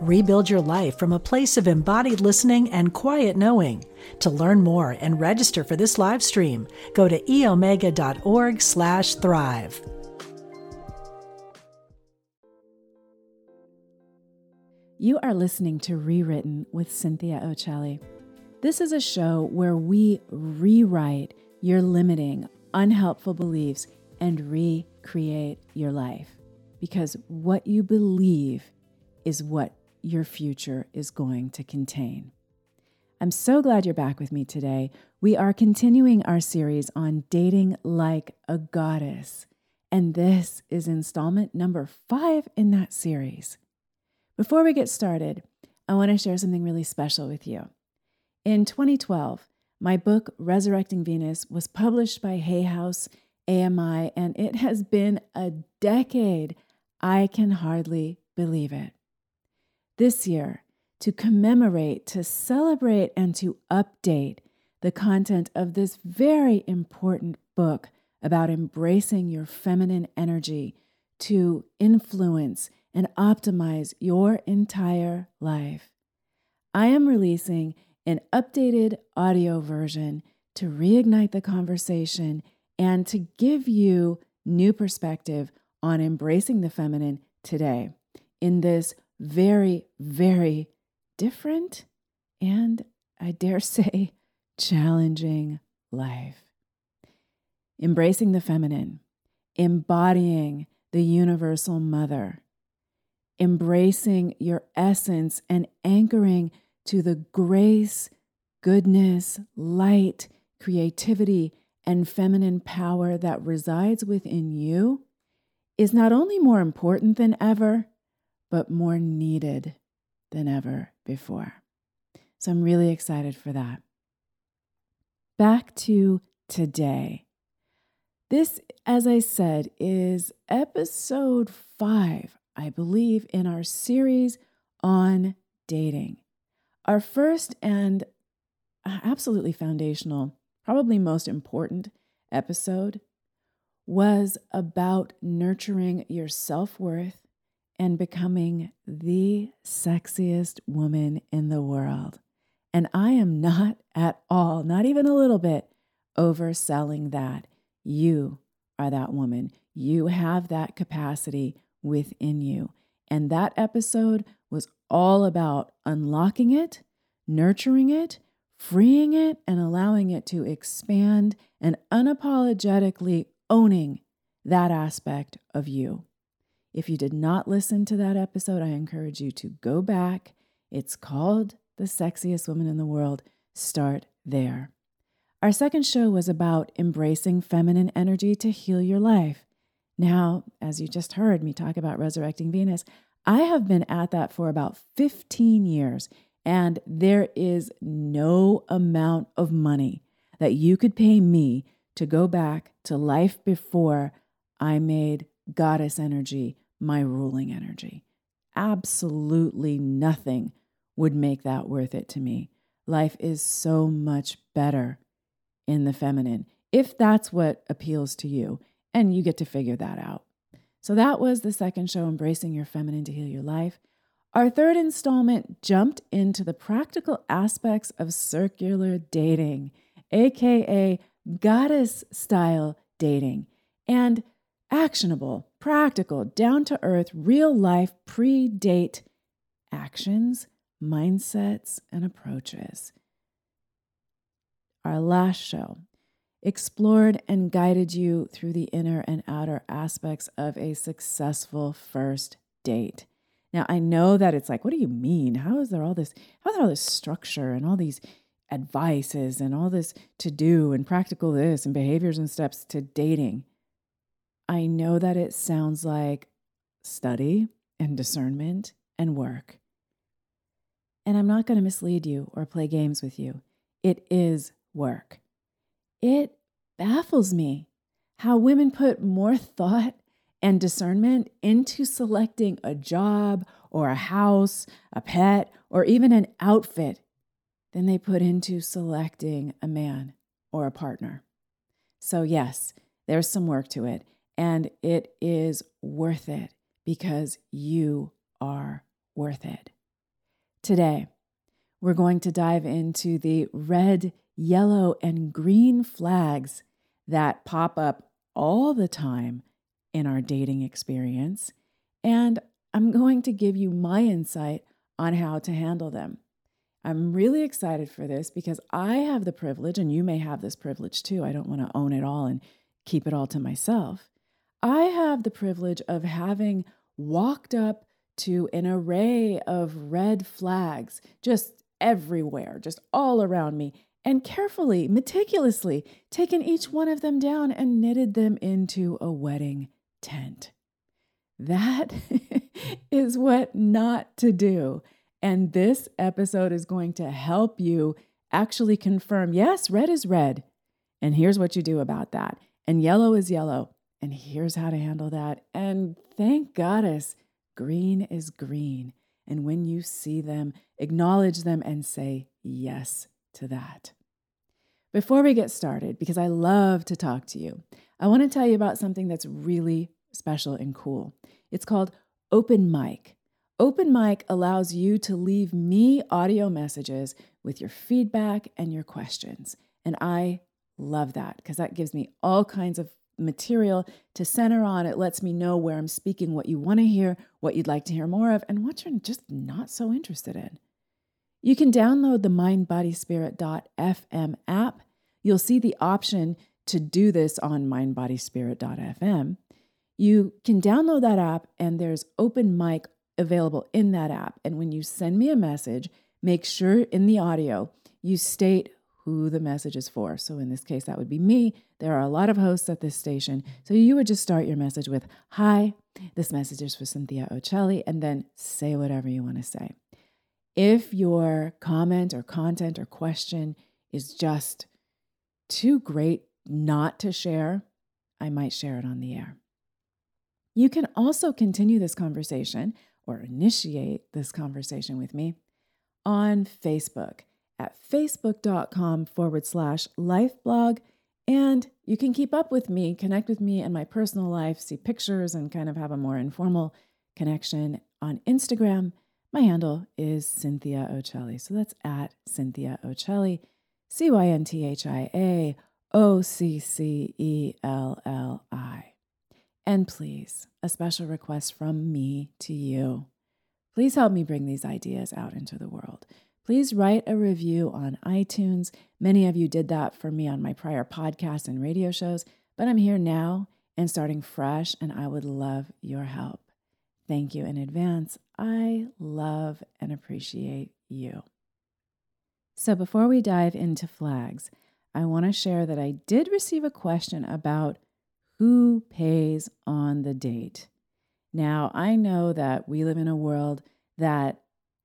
Rebuild your life from a place of embodied listening and quiet knowing. To learn more and register for this live stream, go to eomega.org/thrive. You are listening to Rewritten with Cynthia Occelli. This is a show where we rewrite your limiting, unhelpful beliefs and recreate your life. Because what you believe is what your future is going to contain. I'm so glad you're back with me today. We are continuing our series on dating like a goddess, and this is installment number five in that series. Before we get started, I want to share something really special with you. In 2012, my book, Resurrecting Venus, was published by Hay House AMI, and it has been a decade. I can hardly believe it this year to commemorate, to celebrate, and to update the content of this very important book about embracing your feminine energy to influence and optimize your entire life. I am releasing an updated audio version to reignite the conversation and to give you new perspective on embracing the feminine today in this very, very different and I dare say challenging life. Embracing the feminine, embodying the universal mother, embracing your essence and anchoring to the grace, goodness, light, creativity, and feminine power that resides within you is not only more important than ever, but more needed than ever before. So I'm really excited for that. Back to today. This, as I said, is episode five, I believe, in our series on dating. Our first and uh, absolutely foundational, probably most important episode was about nurturing your self worth and becoming the sexiest woman in the world. And I am not at all, not even a little bit, overselling that. You are that woman. You have that capacity within you. And that episode was all about unlocking it, nurturing it, freeing it, and allowing it to expand and unapologetically owning that aspect of you. If you did not listen to that episode, I encourage you to go back. It's called The Sexiest Woman in the World. Start there. Our second show was about embracing feminine energy to heal your life. Now, as you just heard me talk about resurrecting Venus, I have been at that for about 15 years, and there is no amount of money that you could pay me to go back to life before I made goddess energy my ruling energy. Absolutely nothing would make that worth it to me. Life is so much better in the feminine, if that's what appeals to you, and you get to figure that out. So that was the second show, Embracing Your Feminine to Heal Your Life. Our third installment jumped into the practical aspects of circular dating, aka goddess style dating, and actionable practical, down to earth, real life, pre date actions, mindsets, and approaches. Our last show explored and guided you through the inner and outer aspects of a successful first date. Now, I know that it's like, what do you mean? How is there all this, how is there all this structure and all these advices and all this to do and practical this and behaviors and steps to dating? I know that it sounds like study and discernment and work. And I'm not going to mislead you or play games with you. it is work. It baffles me how women put more thought and discernment into selecting a job or a house, a pet, or even an outfit than they put into selecting a man or a partner. So, yes, there's some work to it, and it is worth it because you are worth it. Today, we're going to dive into the red, yellow, and green flags that pop up all the time in our dating experience. And I'm going to give you my insight on how to handle them. I'm really excited for this because I have the privilege, and you may have this privilege too. I don't want to own it all and keep it all to myself. I have the privilege of having walked up to an array of red flags just everywhere, just all around me, and carefully, meticulously taken each one of them down and knitted them into a wedding tent. That is what not to do. And this episode is going to help you actually confirm yes, red is red. And here's what you do about that. And yellow is yellow. And here's how to handle that. And thank goddess, green is green. And when you see them, acknowledge them and say yes to that. Before we get started, because I love to talk to you, I want to tell you about something that's really special and cool. It's called Open Mic. Open Mic allows you to leave me audio messages with your feedback and your questions. And I love that because that gives me all kinds of material to center on. It lets me know where I'm speaking, what you want to hear, what you'd like to hear more of, and what you're just not so interested in. You can download the mindbodyspirit.fm app. You'll see the option to do this on mindbodyspirit.fm. You can download that app, and there's open mic available in that app. And when you send me a message, make sure in the audio you state who the message is for. So in this case, that would be me. There are a lot of hosts at this station. So you would just start your message with, Hi, this message is for Cynthia Occelli, and then say whatever you want to say. If your comment or content or question is just too great not to share, I might share it on the air. You can also continue this conversation or initiate this conversation with me on Facebook at facebook.com forward slash lifeblog. And you can keep up with me, connect with me and my personal life, see pictures, and kind of have a more informal connection on Instagram. My handle is Cynthia Occelli. So that's at Cynthia Occelli, C Y N T H I A O C C E L L I. And please, a special request from me to you. Please help me bring these ideas out into the world. Please write a review on iTunes. Many of you did that for me on my prior podcasts and radio shows, but I'm here now and starting fresh, and I would love your help. Thank you in advance. I love and appreciate you. So, before we dive into flags, I want to share that I did receive a question about who pays on the date. Now, I know that we live in a world that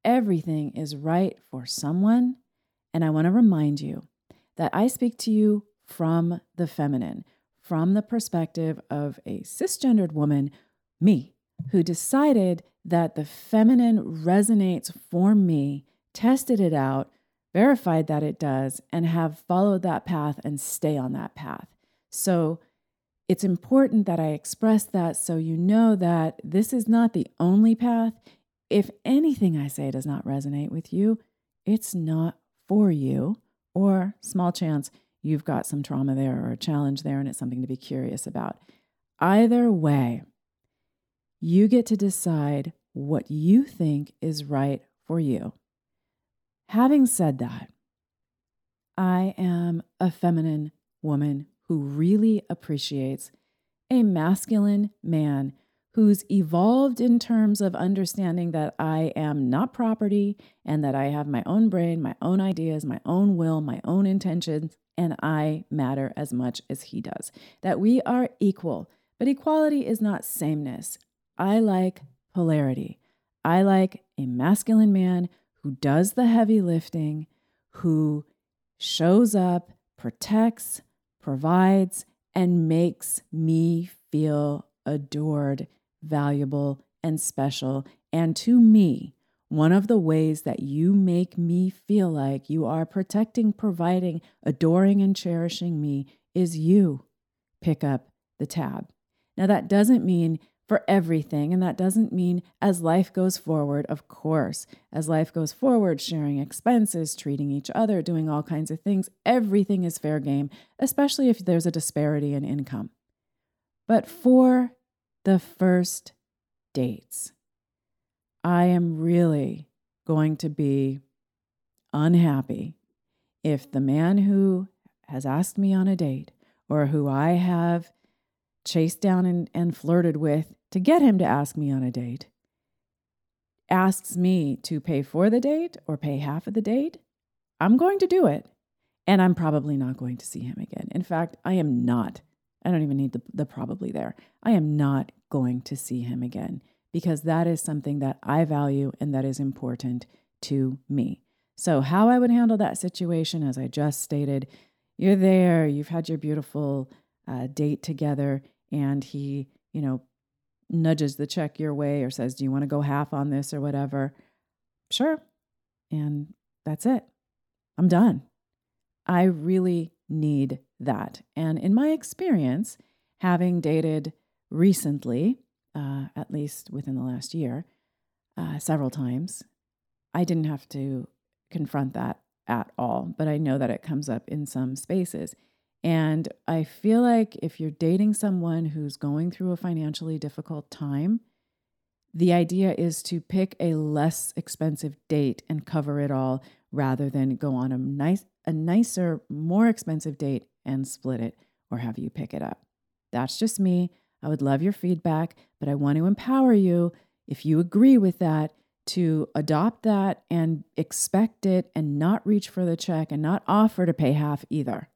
everything is right for someone, and I want to remind you that I speak to you from the feminine, from the perspective of a cisgendered woman, me, who decided that the feminine resonates for me, tested it out, verified that it does, and have followed that path and stay on that path. So, it's important that I express that so you know that this is not the only path. If anything I say does not resonate with you, it's not for you, or small chance you've got some trauma there or a challenge there and it's something to be curious about. Either way, you get to decide what you think is right for you. Having said that, I am a feminine woman who really appreciates a masculine man who's evolved in terms of understanding that I am not property and that I have my own brain, my own ideas, my own will, my own intentions, and I matter as much as he does. That we are equal, but equality is not sameness. I like polarity. I like a masculine man who does the heavy lifting, who shows up, protects, provides, and makes me feel adored, valuable, and special. And to me, one of the ways that you make me feel like you are protecting, providing, adoring, and cherishing me is you. Pick up the tab. Now, that doesn't mean for everything. And that doesn't mean as life goes forward, of course, as life goes forward, sharing expenses, treating each other, doing all kinds of things, everything is fair game, especially if there's a disparity in income. But for the first dates, I am really going to be unhappy if the man who has asked me on a date or who I have chased down and, and flirted with to get him to ask me on a date, asks me to pay for the date or pay half of the date, I'm going to do it. And I'm probably not going to see him again. In fact, I am not. I don't even need the, the probably there. I am not going to see him again because that is something that I value and that is important to me. So, how I would handle that situation, as I just stated, you're there, you've had your beautiful uh, date together, and he, you know, nudges the check your way or says, Do you want to go half on this or whatever? Sure. And that's it. I'm done. I really need that. And in my experience, having dated recently, uh, at least within the last year, uh, several times, I didn't have to confront that at all, but I know that it comes up in some spaces. And I feel like if you're dating someone who's going through a financially difficult time, the idea is to pick a less expensive date and cover it all rather than go on a nice a nicer, more expensive date and split it or have you pick it up. That's just me. I would love your feedback, but I want to empower you if you agree with that to adopt that and expect it and not reach for the check and not offer to pay half either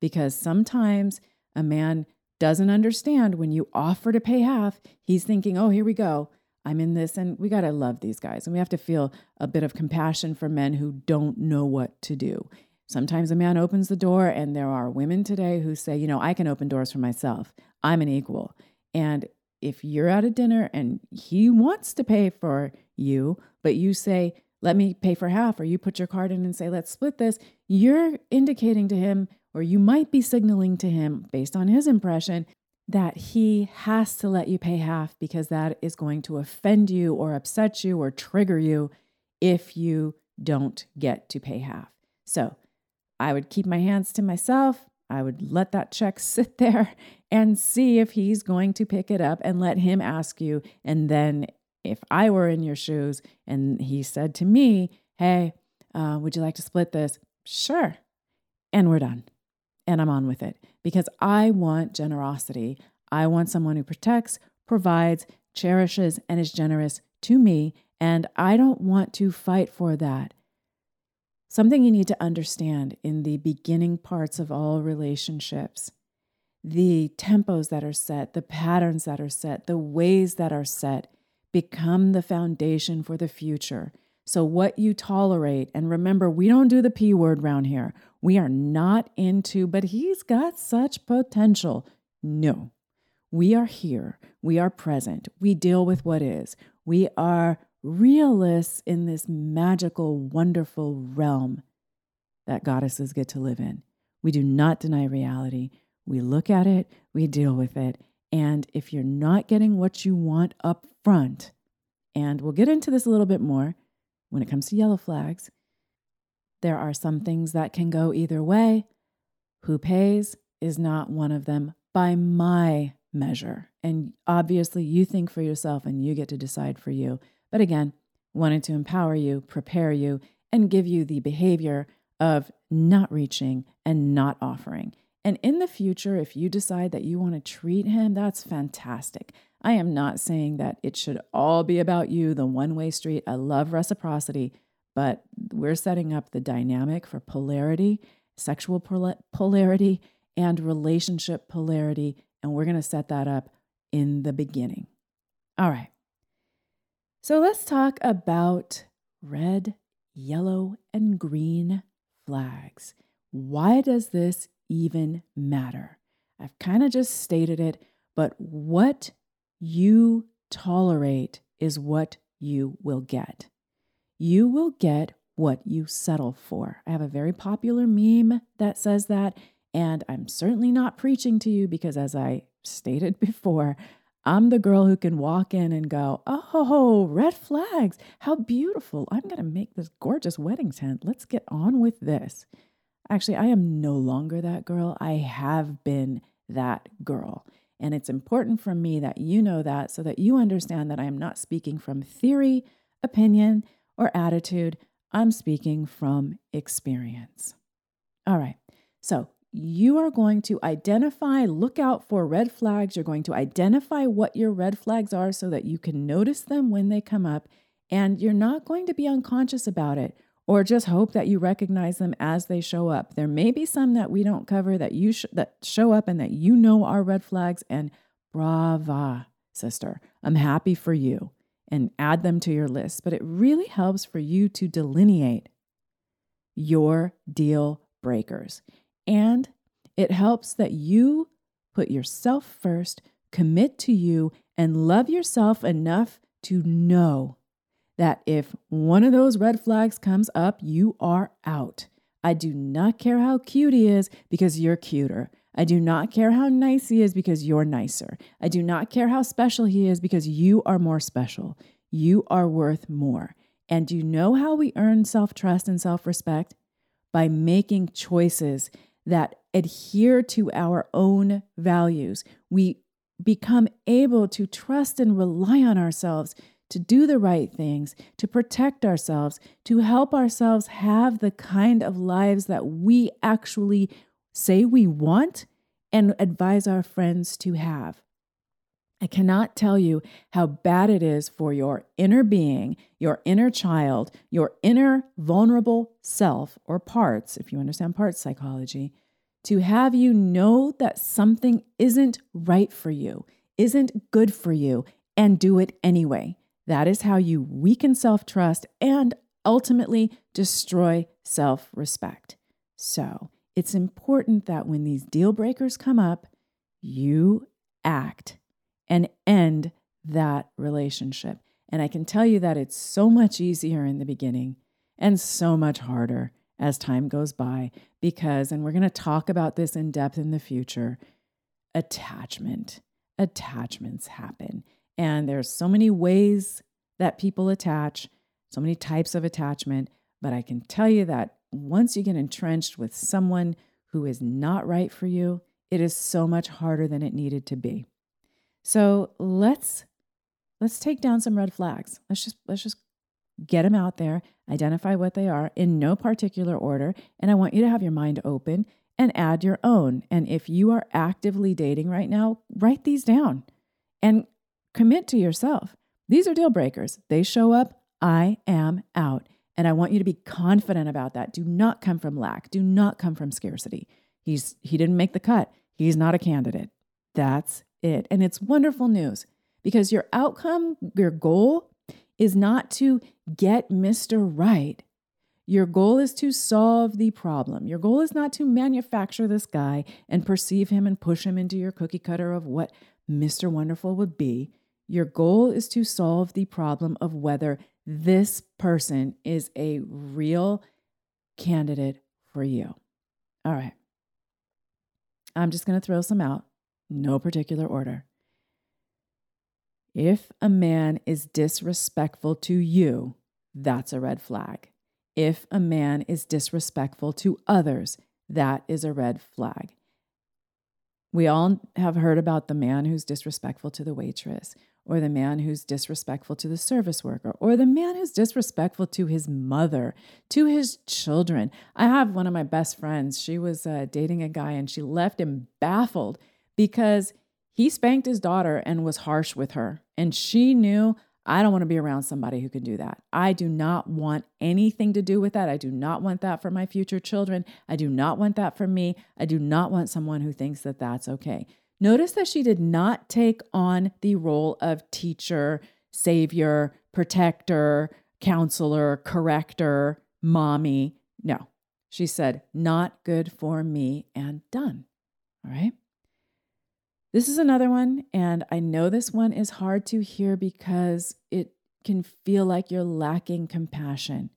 because sometimes a man doesn't understand when you offer to pay half, he's thinking, oh, here we go. I'm in this. And we got to love these guys. And we have to feel a bit of compassion for men who don't know what to do. Sometimes a man opens the door, and there are women today who say, you know, I can open doors for myself. I'm an equal. And if you're at a dinner and he wants to pay for you, but you say, let me pay for half, or you put your card in and say, let's split this, you're indicating to him or you might be signaling to him, based on his impression, that he has to let you pay half because that is going to offend you or upset you or trigger you if you don't get to pay half. So I would keep my hands to myself. I would let that check sit there and see if he's going to pick it up and let him ask you. And then if I were in your shoes and he said to me, Hey, uh, would you like to split this? Sure. And we're done and I'm on with it because I want generosity. I want someone who protects, provides, cherishes, and is generous to me. And I don't want to fight for that. Something you need to understand in the beginning parts of all relationships the tempos that are set, the patterns that are set, the ways that are set become the foundation for the future. So, what you tolerate, and remember, we don't do the P word around here. We are not into, but he's got such potential. No, we are here. We are present. We deal with what is. We are realists in this magical, wonderful realm that goddesses get to live in. We do not deny reality. We look at it, we deal with it. And if you're not getting what you want up front, and we'll get into this a little bit more, when it comes to yellow flags, there are some things that can go either way. Who pays is not one of them by my measure. And obviously, you think for yourself and you get to decide for you. But again, wanted to empower you, prepare you, and give you the behavior of not reaching and not offering. And in the future, if you decide that you want to treat him, that's fantastic. I am not saying that it should all be about you, the one way street. I love reciprocity, but we're setting up the dynamic for polarity, sexual polarity, and relationship polarity. And we're going to set that up in the beginning. All right. So let's talk about red, yellow, and green flags. why does this even matter? I've kind of just stated it, but what you tolerate is what you will get. You will get what you settle for. I have a very popular meme that says that, and I'm certainly not preaching to you because, as I stated before, I'm the girl who can walk in and go, Oh, red flags. How beautiful. I'm going to make this gorgeous wedding tent. Let's get on with this. Actually, I am no longer that girl. I have been that girl. And it's important for me that you know that so that you understand that I am not speaking from theory, opinion, or attitude. I'm speaking from experience. All right. So you are going to identify, look out for red flags. You're going to identify what your red flags are so that you can notice them when they come up. And you're not going to be unconscious about it or just hope that you recognize them as they show up. There may be some that we don't cover that you sh- that show up and that you know are red flags and brava, sister. I'm happy for you and add them to your list, but it really helps for you to delineate your deal breakers. And it helps that you put yourself first, commit to you, and love yourself enough to know that if one of those red flags comes up, you are out. I do not care how cute he is because you're cuter. I do not care how nice he is because you're nicer. I do not care how special he is because you are more special. You are worth more. And do you know how we earn self trust and self respect? By making choices that adhere to our own values. We become able to trust and rely on ourselves to do the right things, to protect ourselves, to help ourselves have the kind of lives that we actually say we want and advise our friends to have. I cannot tell you how bad it is for your inner being, your inner child, your inner vulnerable self or parts, if you understand parts psychology, to have you know that something isn't right for you, isn't good for you, and do it anyway. That is how you weaken self trust and ultimately destroy self respect. So it's important that when these deal breakers come up, you act and end that relationship. And I can tell you that it's so much easier in the beginning and so much harder as time goes by because, and we're going to talk about this in depth in the future, attachment. Attachments happen. And there's so many ways that people attach, so many types of attachment. But I can tell you that once you get entrenched with someone who is not right for you, it is so much harder than it needed to be. So let's let's take down some red flags. Let's just let's just get them out there, identify what they are in no particular order, and I want you to have your mind open and add your own. And if you are actively dating right now, write these down and commit to yourself. These are deal breakers. They show up, I am out. And I want you to be confident about that. Do not come from lack. Do not come from scarcity. He's he didn't make the cut. He's not a candidate. That's it. And it's wonderful news because your outcome, your goal is not to get Mr. Right. Your goal is to solve the problem. Your goal is not to manufacture this guy and perceive him and push him into your cookie cutter of what Mr. Wonderful would be. Your goal is to solve the problem of whether this person is a real candidate for you. All right. I'm just going to throw some out, no particular order. If a man is disrespectful to you, that's a red flag. If a man is disrespectful to others, that is a red flag. We all have heard about the man who's disrespectful to the waitress or the man who's disrespectful to the service worker, or the man who's disrespectful to his mother, to his children. I have one of my best friends. She was uh, dating a guy and she left him baffled because he spanked his daughter and was harsh with her. And she knew, I don't want to be around somebody who can do that. I do not want anything to do with that. I do not want that for my future children. I do not want that for me. I do not want someone who thinks that that's okay. Notice that she did not take on the role of teacher, savior, protector, counselor, corrector, mommy. No, She said, Not good for me, and done. All right. This is another one, and I know this one is hard to hear because it can feel like you're lacking compassion.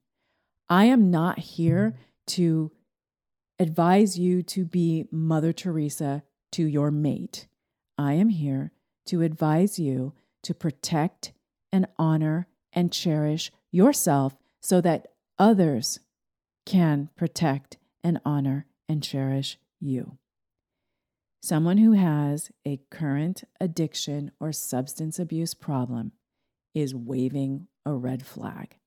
I am not here to advise you to be Mother Teresa to your mate. I am here to advise you to protect and honor and cherish yourself so that others can protect and honor and cherish you. Someone who has a current addiction or substance abuse problem is waving a red flag.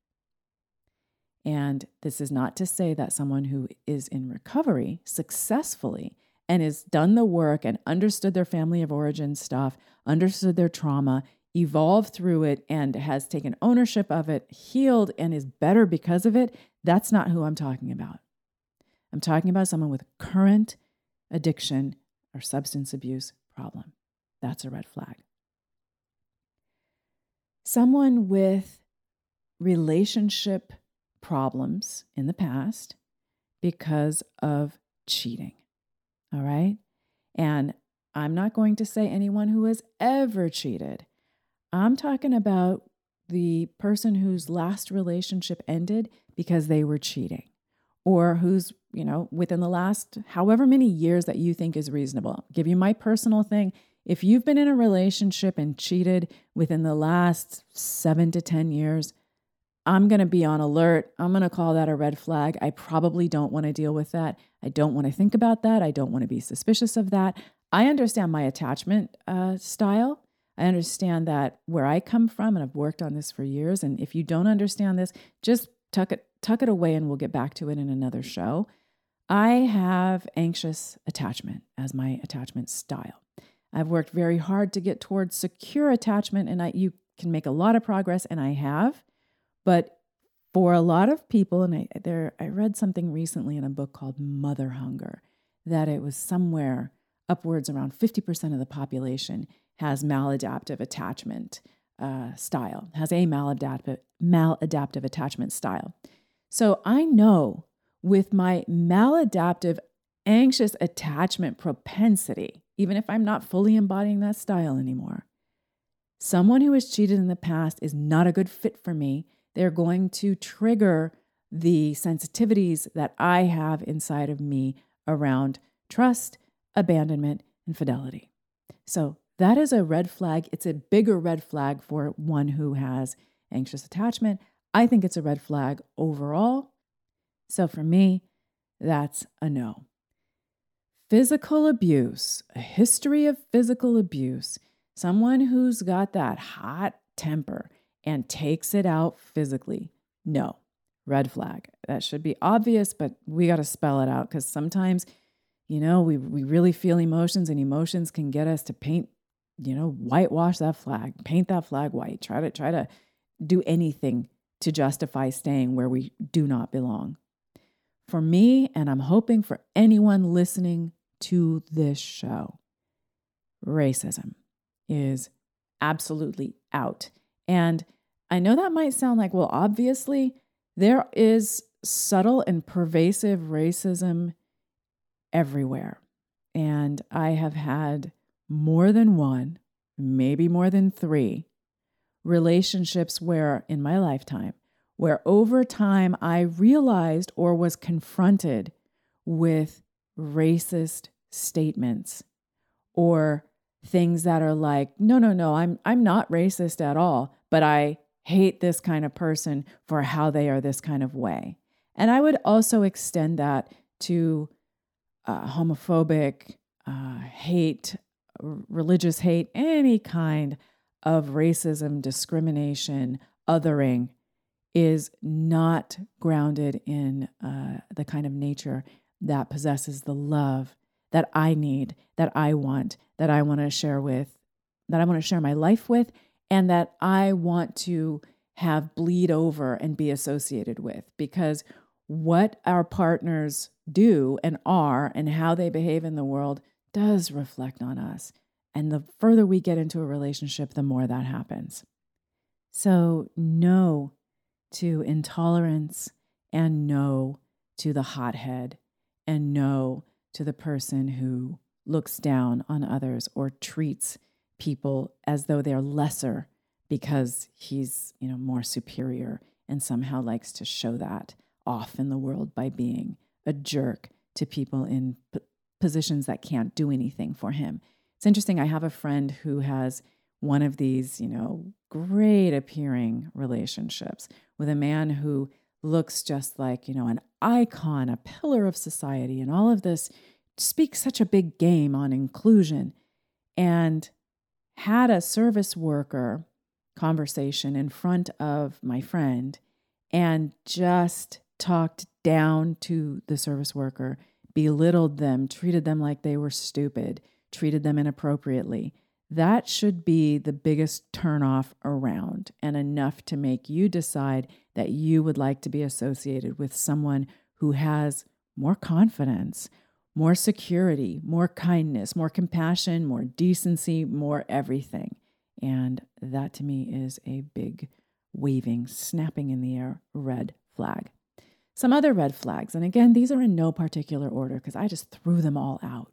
And this is not to say that someone who is in recovery successfully and has done the work and understood their family of origin stuff, understood their trauma, evolved through it, and has taken ownership of it, healed, and is better because of it. That's not who I'm talking about. I'm talking about someone with current addiction or substance abuse problem. That's a red flag. Someone with relationship problems in the past because of cheating. All right. And I'm not going to say anyone who has ever cheated. I'm talking about the person whose last relationship ended because they were cheating or who's, you know, within the last however many years that you think is reasonable. I'll give you my personal thing. If you've been in a relationship and cheated within the last seven to 10 years, I'm going to be on alert. I'm going to call that a red flag. I probably don't want to deal with that. I don't want to think about that. I don't want to be suspicious of that. I understand my attachment uh, style. I understand that where I come from, and I've worked on this for years. And if you don't understand this, just tuck it tuck it away and we'll get back to it in another show. I have anxious attachment as my attachment style. I've worked very hard to get towards secure attachment and I you can make a lot of progress and I have. But for a lot of people and I there I read something recently in a book called Mother Hunger that it was somewhere upwards around 50% of the population has maladaptive attachment uh, style, has a maladaptive, maladaptive attachment style. So I know with my maladaptive, anxious attachment propensity, even if I'm not fully embodying that style anymore, someone who has cheated in the past is not a good fit for me. They're going to trigger the sensitivities that I have inside of me around trust, abandonment, and fidelity. So that is a red flag. It's a bigger red flag for one who has anxious attachment. I think it's a red flag overall. So for me, that's a no. Physical abuse, a history of physical abuse, someone who's got that hot temper and takes it out physically. No, red flag. That should be obvious, but we got to spell it out because sometimes, you know, we, we really feel emotions and emotions can get us to paint, you know, whitewash that flag, paint that flag white, try to, try to do anything to justify staying where we do not belong. For me, and I'm hoping for anyone listening to this show, racism is absolutely out. And I know that might sound like, well, obviously, there is subtle and pervasive racism everywhere. And I have had more than one, maybe more than three relationships where, in my lifetime, where over time I realized or was confronted with racist statements or things that are like, no, no, no, I'm, I'm not racist at all, but I hate this kind of person for how they are this kind of way. And I would also extend that to uh, homophobic uh, hate, religious hate, any kind of racism, discrimination, othering is not grounded in uh, the kind of nature that possesses the love that I need, that I want, that I want to share with, that I want to share my life with, and that I want to have bleed over and be associated with. Because what our partners do and are and how they behave in the world does reflect on us. And the further we get into a relationship, the more that happens. So, no to intolerance and no to the hothead and no to the person who looks down on others or treats people as though they're lesser because he's, you know, more superior and somehow likes to show that off in the world by being a jerk to people in p- positions that can't do anything for him. It's interesting. I have a friend who has one of these, you know, great appearing relationships with a man who looks just like, you know, an icon, a pillar of society, and all of this speaks such a big game on inclusion. And had a service worker conversation in front of my friend and just talked down to the service worker, belittled them, treated them like they were stupid, treated them inappropriately. That should be the biggest turnoff around and enough to make you decide that you would like to be associated with someone who has more confidence, more security, more kindness, more compassion, more decency, more everything. And that to me is a big waving, snapping in the air red flag. Some other red flags, and again, these are in no particular order because I just threw them all out.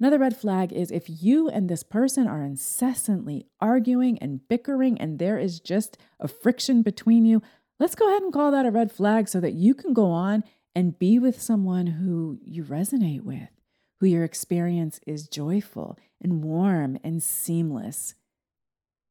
Another red flag is if you and this person are incessantly arguing and bickering and there is just a friction between you, let's go ahead and call that a red flag so that you can go on and be with someone who you resonate with, who your experience is joyful and warm and seamless.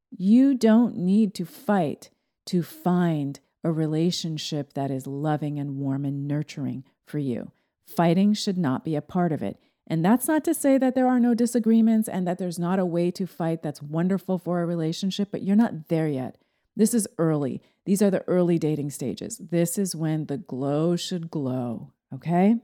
You don't need to fight to find a relationship that is loving and warm and nurturing for you. Fighting should not be a part of it. And that's not to say that there are no disagreements and that there's not a way to fight that's wonderful for a relationship, but you're not there yet. This is early. These are the early dating stages. This is when the glow should glow, okay?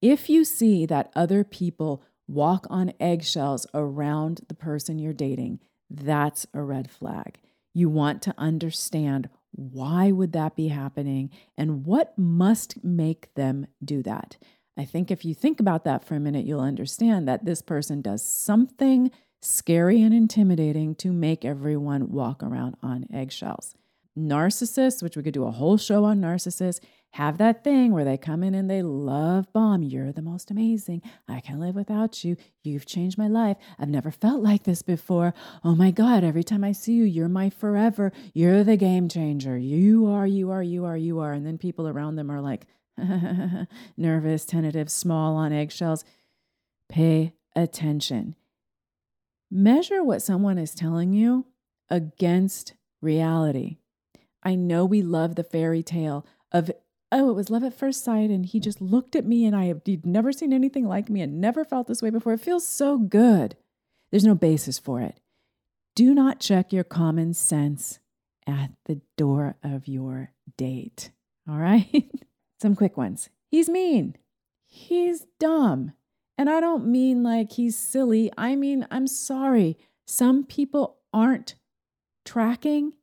If you see that other people walk on eggshells around the person you're dating, that's a red flag. You want to understand why would that be happening and what must make them do that. I think if you think about that for a minute, you'll understand that this person does something scary and intimidating to make everyone walk around on eggshells. Narcissists, which we could do a whole show on narcissists, have that thing where they come in and they love bomb. You're the most amazing. I can't live without you. You've changed my life. I've never felt like this before. Oh my God, every time I see you, you're my forever. You're the game changer. You are, you are, you are, you are. And then people around them are like, nervous, tentative, small on eggshells. Pay attention. Measure what someone is telling you against reality. I know we love the fairy tale of, oh, it was love at first sight, and he just looked at me, and I have never seen anything like me and never felt this way before. It feels so good. There's no basis for it. Do not check your common sense at the door of your date. All right? Some quick ones. He's mean. He's dumb. And I don't mean like he's silly. I mean, I'm sorry. Some people aren't tracking,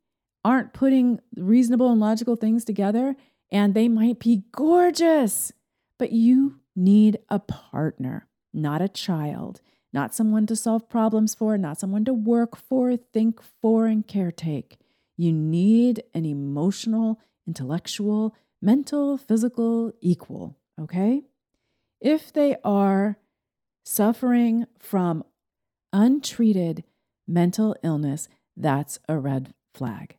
aren't putting reasonable and logical things together, and they might be gorgeous. But you need a partner, not a child, not someone to solve problems for, not someone to work for, think for, and caretake. You need an emotional, intellectual, mental, physical, equal, okay? If they are suffering from untreated mental illness, that's a red flag.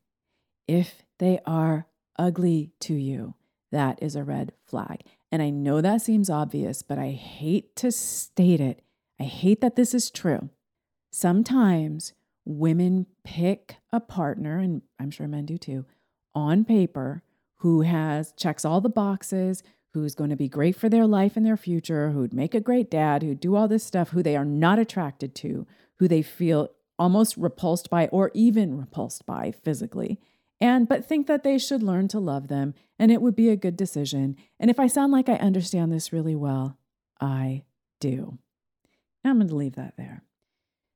If they are ugly to you, that is a red flag. And I know that seems obvious, but I hate to state it. I hate that this is true. Sometimes women pick a partner, and I'm sure men do too, on paper who has checks all the boxes, who's going to be great for their life and their future, who'd make a great dad, who'd do all this stuff, who they are not attracted to, who they feel almost repulsed by or even repulsed by physically. And but think that they should learn to love them and it would be a good decision. And if I sound like I understand this really well, I do. I'm going to leave that there.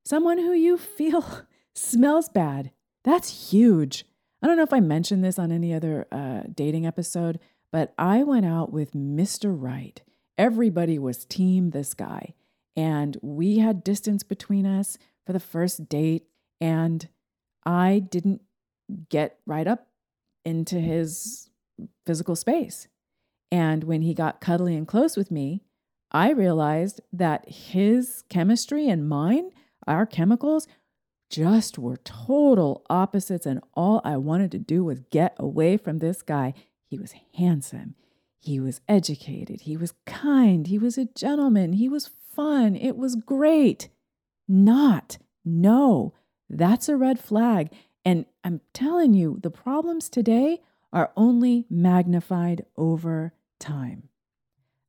Someone who you feel smells bad. That's huge. I don't know if I mentioned this on any other uh, dating episode, but I went out with Mr. Right. Everybody was team this guy. And we had distance between us for the first date. And I didn't get right up into his physical space. And when he got cuddly and close with me, I realized that his chemistry and mine, our chemicals, just were total opposites. And all I wanted to do was get away from this guy. He was handsome. He was educated. He was kind. He was a gentleman. He was fun. It was great. Not, no, that's a red flag. And I'm telling you, the problems today are only magnified over time.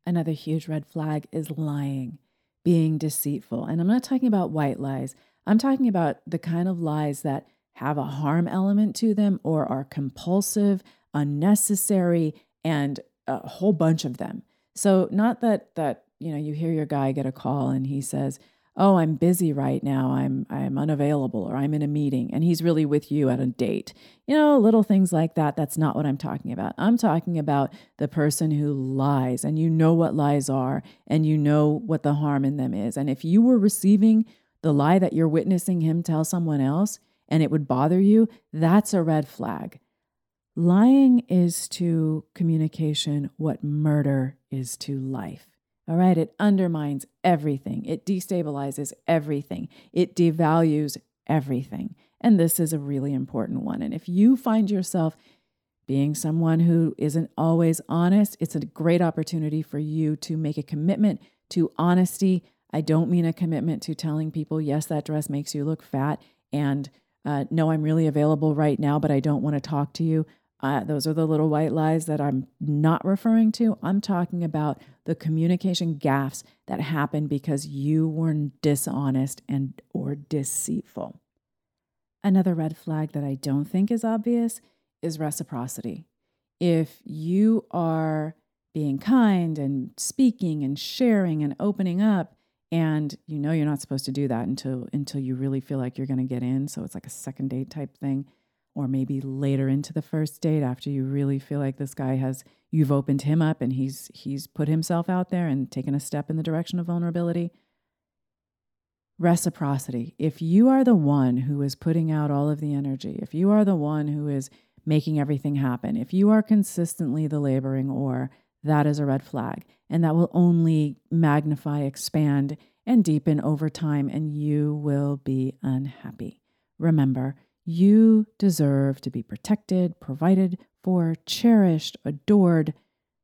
Another huge red flag is lying, being deceitful. And I'm not talking about white lies, I'm talking about the kind of lies that have a harm element to them or are compulsive, unnecessary, and a whole bunch of them. So not that that you know you hear your guy get a call and he says, "Oh, I'm busy right now. I'm I'm unavailable or I'm in a meeting." And he's really with you at a date. You know, little things like that. That's not what I'm talking about. I'm talking about the person who lies and you know what lies are and you know what the harm in them is. And if you were receiving the lie that you're witnessing him tell someone else and it would bother you, that's a red flag. Lying is to communication what murder is to life. All right, it undermines everything, it destabilizes everything, it devalues everything. And this is a really important one. And if you find yourself being someone who isn't always honest, it's a great opportunity for you to make a commitment to honesty. I don't mean a commitment to telling people, yes, that dress makes you look fat, and uh, no, I'm really available right now, but I don't want to talk to you. Uh, those are the little white lies that I'm not referring to. I'm talking about the communication gaffes that happen because you were dishonest and or deceitful. Another red flag that I don't think is obvious is reciprocity. If you are being kind and speaking and sharing and opening up and you know you're not supposed to do that until until you really feel like you're going to get in, so it's like a second date type thing or maybe later into the first date after you really feel like this guy has you've opened him up and he's he's put himself out there and taken a step in the direction of vulnerability. Reciprocity. If you are the one who is putting out all of the energy if you are the one who is making everything happen if you are consistently the laboring or that is a red flag and that will only magnify expand and deepen over time and you will be unhappy remember you deserve to be protected, provided for, cherished, adored,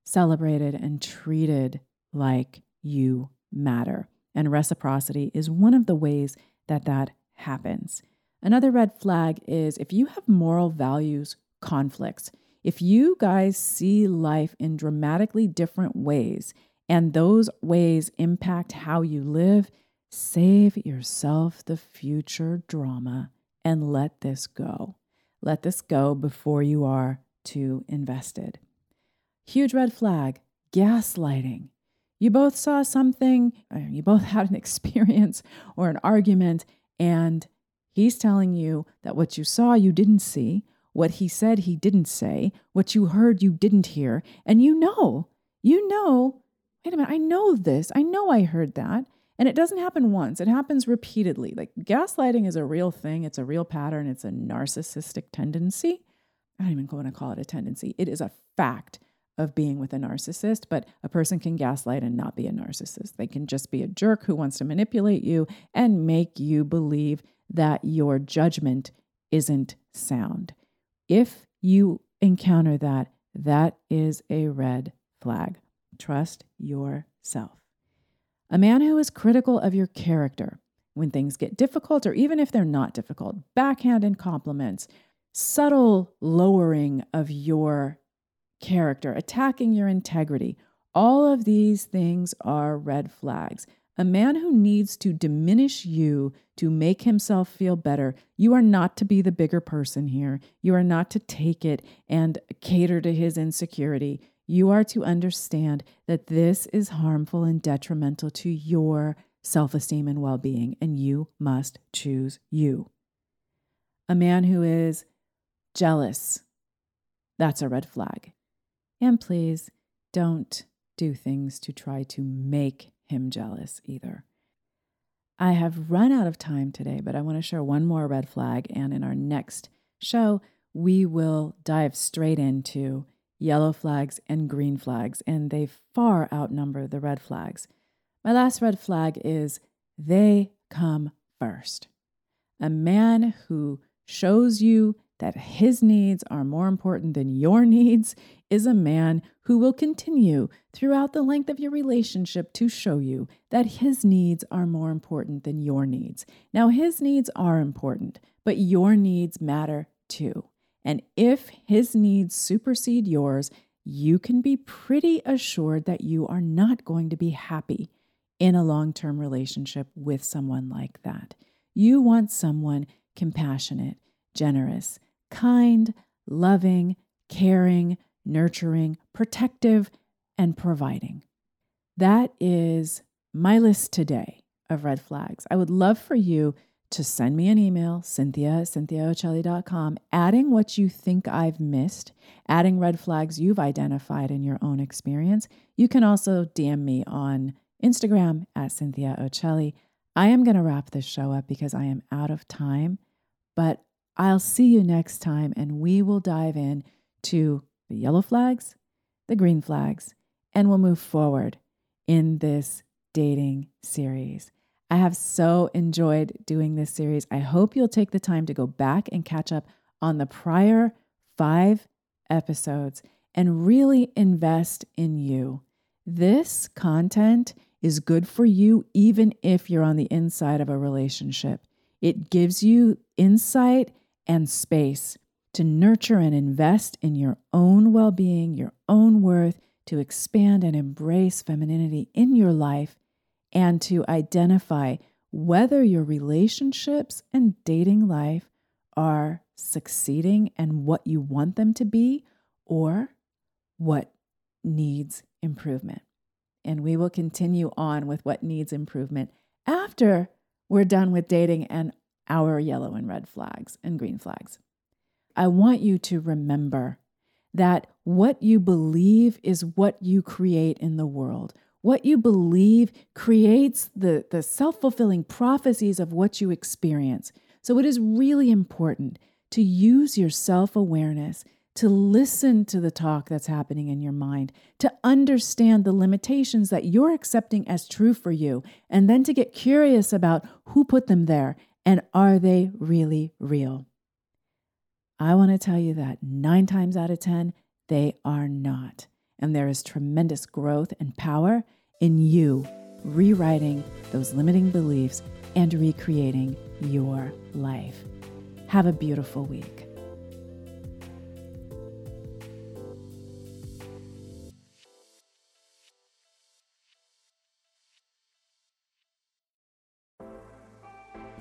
celebrated, and treated like you matter. And reciprocity is one of the ways that that happens. Another red flag is if you have moral values conflicts, if you guys see life in dramatically different ways and those ways impact how you live, save yourself the future drama and let this go. Let this go before you are too invested. Huge red flag gaslighting. You both saw something, uh, you both had an experience or an argument, and he's telling you that what you saw you didn't see, what he said he didn't say, what you heard you didn't hear, and you know, you know, wait a minute, I know this, I know I heard that. And it doesn't happen once, it happens repeatedly. Like gaslighting is a real thing, it's a real pattern, it's a narcissistic tendency. I don't even want to call it a tendency. It is a fact of being with a narcissist, but a person can gaslight and not be a narcissist. They can just be a jerk who wants to manipulate you and make you believe that your judgment isn't sound. If you encounter that, that is a red flag. Trust yourself. A man who is critical of your character when things get difficult, or even if they're not difficult, backhanded compliments, subtle lowering of your character, attacking your integrity. All of these things are red flags. A man who needs to diminish you to make himself feel better, you are not to be the bigger person here. You are not to take it and cater to his insecurity you are to understand that this is harmful and detrimental to your self esteem and well being, and you must choose you. A man who is jealous, that's a red flag. And please don't do things to try to make him jealous either. I have run out of time today, but I want to share one more red flag. And in our next show, we will dive straight into yellow flags and green flags, and they far outnumber the red flags. My last red flag is they come first. A man who shows you that his needs are more important than your needs is a man who will continue throughout the length of your relationship to show you that his needs are more important than your needs. Now, his needs are important, but your needs matter too. And if his needs supersede yours, you can be pretty assured that you are not going to be happy in a long term relationship with someone like that. You want someone compassionate, generous, kind, loving, caring, nurturing, protective, and providing. That is my list today of red flags. I would love for you to send me an email, cynthia at cynthiaoccelli.com, adding what you think I've missed, adding red flags you've identified in your own experience. You can also DM me on Instagram at Cynthia Occelli. I am going to wrap this show up because I am out of time, but I'll see you next time and we will dive in to the yellow flags, the green flags, and we'll move forward in this dating series. I have so enjoyed doing this series. I hope you'll take the time to go back and catch up on the prior five episodes and really invest in you. This content is good for you even if you're on the inside of a relationship. It gives you insight and space to nurture and invest in your own well being, your own worth, to expand and embrace femininity in your life, and to identify whether your relationships and dating life are succeeding and what you want them to be or what needs improvement. And we will continue on with what needs improvement after we're done with dating and our yellow and red flags and green flags. I want you to remember that what you believe is what you create in the world. What you believe creates the, the self fulfilling prophecies of what you experience. So it is really important to use your self awareness to listen to the talk that's happening in your mind, to understand the limitations that you're accepting as true for you, and then to get curious about who put them there and are they really real. I want to tell you that nine times out of 10, they are not. And there is tremendous growth and power in you rewriting those limiting beliefs and recreating your life. Have a beautiful week.